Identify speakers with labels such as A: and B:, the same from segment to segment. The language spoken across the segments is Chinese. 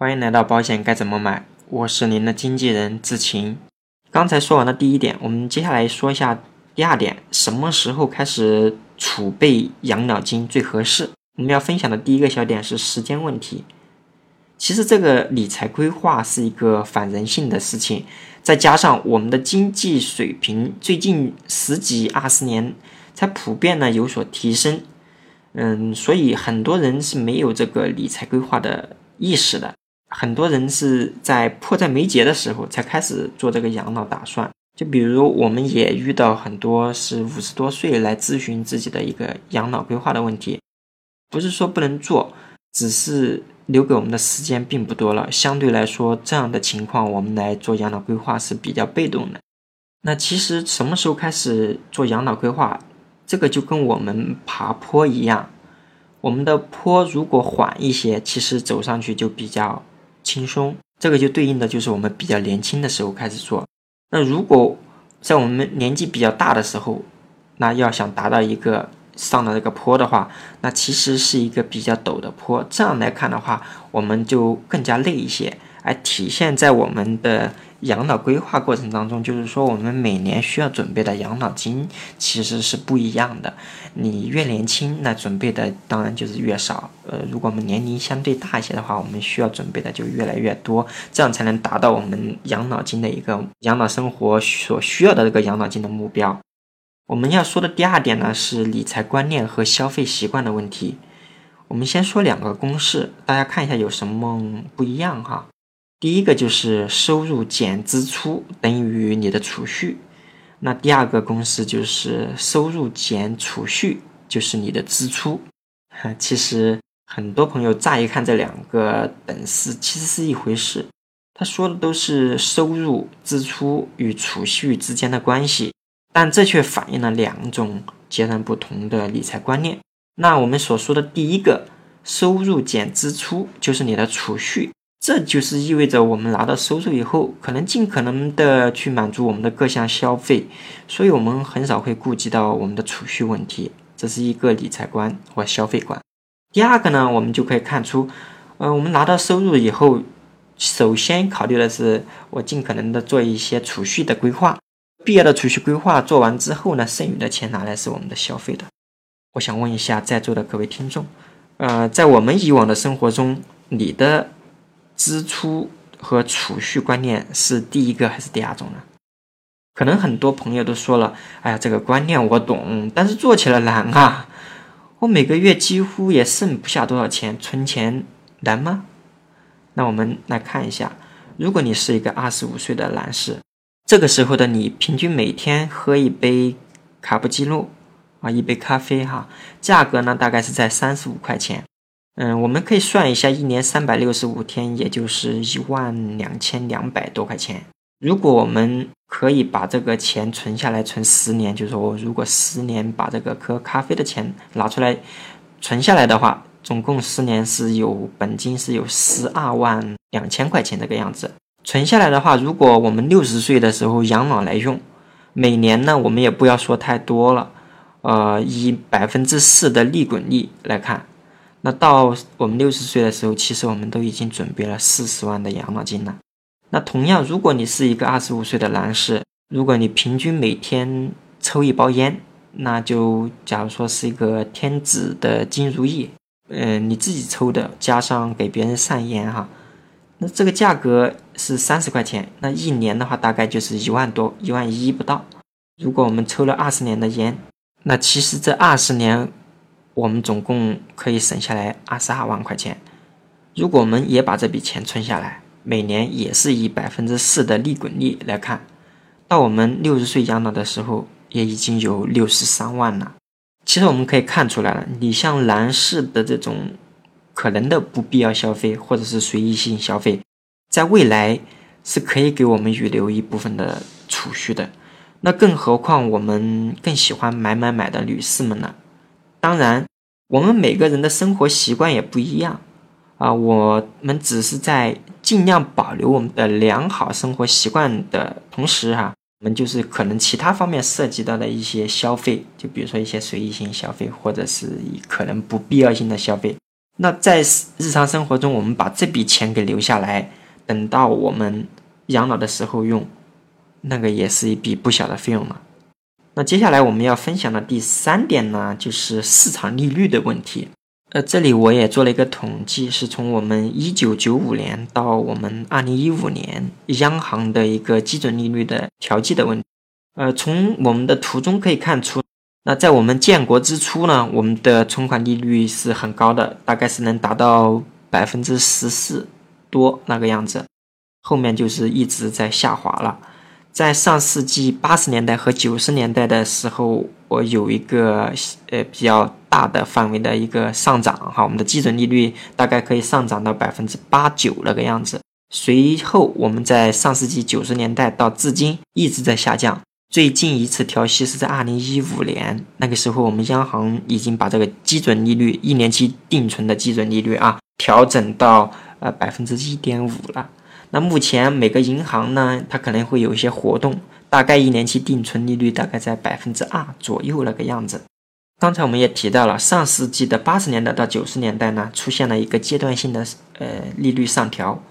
A: 欢迎来到保险该怎么买，我是您的经纪人志晴。刚才说完了第一点，我们接下来说一下第二点，什么时候开始储备养老金最合适？我们要分享的第一个小点是时间问题。其实这个理财规划是一个反人性的事情，再加上我们的经济水平最近十几二十年才普遍呢有所提升，嗯，所以很多人是没有这个理财规划的意识的。很多人是在迫在眉睫的时候才开始做这个养老打算，就比如我们也遇到很多是五十多岁来咨询自己的一个养老规划的问题，不是说不能做，只是留给我们的时间并不多了。相对来说，这样的情况我们来做养老规划是比较被动的。那其实什么时候开始做养老规划，这个就跟我们爬坡一样，我们的坡如果缓一些，其实走上去就比较。轻松，这个就对应的就是我们比较年轻的时候开始做。那如果在我们年纪比较大的时候，那要想达到一个上的这个坡的话，那其实是一个比较陡的坡。这样来看的话，我们就更加累一些，而体现在我们的。养老规划过程当中，就是说我们每年需要准备的养老金其实是不一样的。你越年轻，那准备的当然就是越少。呃，如果我们年龄相对大一些的话，我们需要准备的就越来越多，这样才能达到我们养老金的一个养老生活所需要的这个养老金的目标。我们要说的第二点呢，是理财观念和消费习惯的问题。我们先说两个公式，大家看一下有什么不一样哈。第一个就是收入减支出等于你的储蓄，那第二个公式就是收入减储蓄就是你的支出。其实很多朋友乍一看这两个等式其实是一回事，他说的都是收入、支出与储蓄之间的关系，但这却反映了两种截然不同的理财观念。那我们所说的第一个收入减支出就是你的储蓄。这就是意味着我们拿到收入以后，可能尽可能的去满足我们的各项消费，所以我们很少会顾及到我们的储蓄问题。这是一个理财观或消费观。第二个呢，我们就可以看出，呃，我们拿到收入以后，首先考虑的是我尽可能的做一些储蓄的规划。必要的储蓄规划做完之后呢，剩余的钱拿来是我们的消费的。我想问一下在座的各位听众，呃，在我们以往的生活中，你的支出和储蓄观念是第一个还是第二种呢？可能很多朋友都说了：“哎呀，这个观念我懂，但是做起来难啊！我每个月几乎也剩不下多少钱，存钱难吗？”那我们来看一下，如果你是一个二十五岁的男士，这个时候的你平均每天喝一杯卡布奇诺啊，一杯咖啡哈，价格呢大概是在三十五块钱。嗯，我们可以算一下，一年三百六十五天，也就是一万两千两百多块钱。如果我们可以把这个钱存下来，存十年，就是说我如果十年把这个喝咖啡的钱拿出来存下来的话，总共十年是有本金是有十二万两千块钱这个样子。存下来的话，如果我们六十岁的时候养老来用，每年呢，我们也不要说太多了，呃，以百分之四的利滚利来看。那到我们六十岁的时候，其实我们都已经准备了四十万的养老金了。那同样，如果你是一个二十五岁的男士，如果你平均每天抽一包烟，那就假如说是一个天子的金如意，嗯，你自己抽的加上给别人上烟哈，那这个价格是三十块钱，那一年的话大概就是一万多，一万一不到。如果我们抽了二十年的烟，那其实这二十年。我们总共可以省下来二十二万块钱。如果我们也把这笔钱存下来，每年也是以百分之四的利滚利来看，到我们六十岁养老的时候，也已经有六十三万了。其实我们可以看出来了，你像男士的这种可能的不必要消费或者是随意性消费，在未来是可以给我们预留一部分的储蓄的。那更何况我们更喜欢买买买的女士们呢？当然，我们每个人的生活习惯也不一样啊。我们只是在尽量保留我们的良好生活习惯的同时，哈，我们就是可能其他方面涉及到的一些消费，就比如说一些随意性消费，或者是可能不必要性的消费，那在日常生活中，我们把这笔钱给留下来，等到我们养老的时候用，那个也是一笔不小的费用了。那接下来我们要分享的第三点呢，就是市场利率的问题。呃，这里我也做了一个统计，是从我们一九九五年到我们二零一五年央行的一个基准利率的调剂的问题。呃，从我们的图中可以看出，那在我们建国之初呢，我们的存款利率是很高的，大概是能达到百分之十四多那个样子，后面就是一直在下滑了。在上世纪八十年代和九十年代的时候，我有一个呃比较大的范围的一个上涨哈，我们的基准利率大概可以上涨到百分之八九那个样子。随后我们在上世纪九十年代到至今一直在下降，最近一次调息是在二零一五年，那个时候我们央行已经把这个基准利率一年期定存的基准利率啊调整到呃百分之一点五了。那目前每个银行呢，它可能会有一些活动，大概一年期定存利率大概在百分之二左右那个样子。刚才我们也提到了，上世纪的八十年代到九十年代呢，出现了一个阶段性的呃利率上调，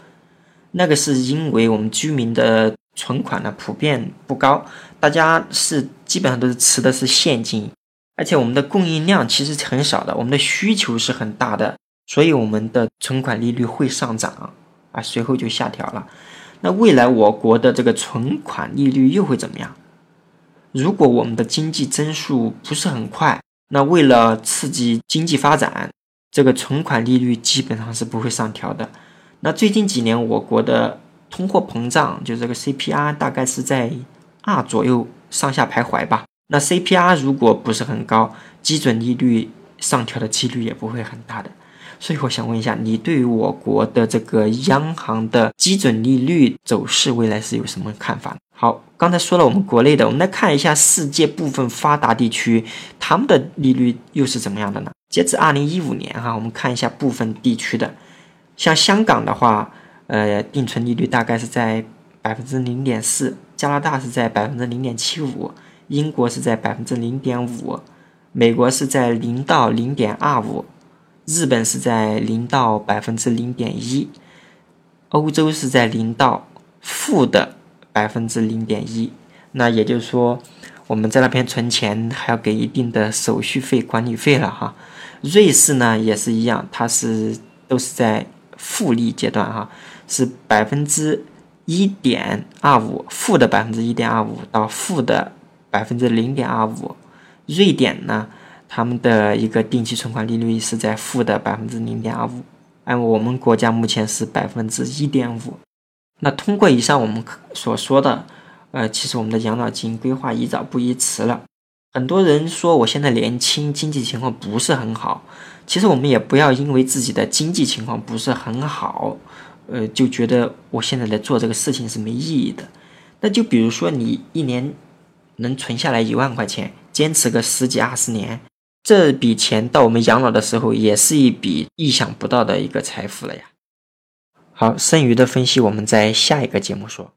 A: 那个是因为我们居民的存款呢普遍不高，大家是基本上都是持的是现金，而且我们的供应量其实很少的，我们的需求是很大的，所以我们的存款利率会上涨。啊，随后就下调了。那未来我国的这个存款利率又会怎么样？如果我们的经济增速不是很快，那为了刺激经济发展，这个存款利率基本上是不会上调的。那最近几年我国的通货膨胀，就这个 CPR 大概是在二左右上下徘徊吧。那 CPR 如果不是很高，基准利率上调的几率也不会很大的。所以我想问一下，你对于我国的这个央行的基准利率走势未来是有什么看法？好，刚才说了我们国内的，我们来看一下世界部分发达地区，他们的利率又是怎么样的呢？截至二零一五年哈，我们看一下部分地区的，像香港的话，呃，定存利率大概是在百分之零点四，加拿大是在百分之零点七五，英国是在百分之零点五，美国是在零到零点二五。日本是在零到百分之零点一，欧洲是在零到负的百分之零点一。那也就是说，我们在那边存钱还要给一定的手续费、管理费了哈。瑞士呢也是一样，它是都是在负利阶段哈，是百分之一点二五，负的百分之一点二五到负的百分之零点二五。瑞典呢？他们的一个定期存款利率是在负的百分之零点二五，按我们国家目前是百分之一点五。那通过以上我们所说的，呃，其实我们的养老金规划宜早不宜迟了。很多人说我现在年轻，经济情况不是很好。其实我们也不要因为自己的经济情况不是很好，呃，就觉得我现在来做这个事情是没意义的。那就比如说你一年能存下来一万块钱，坚持个十几二十年。这笔钱到我们养老的时候，也是一笔意想不到的一个财富了呀。好，剩余的分析我们在下一个节目说。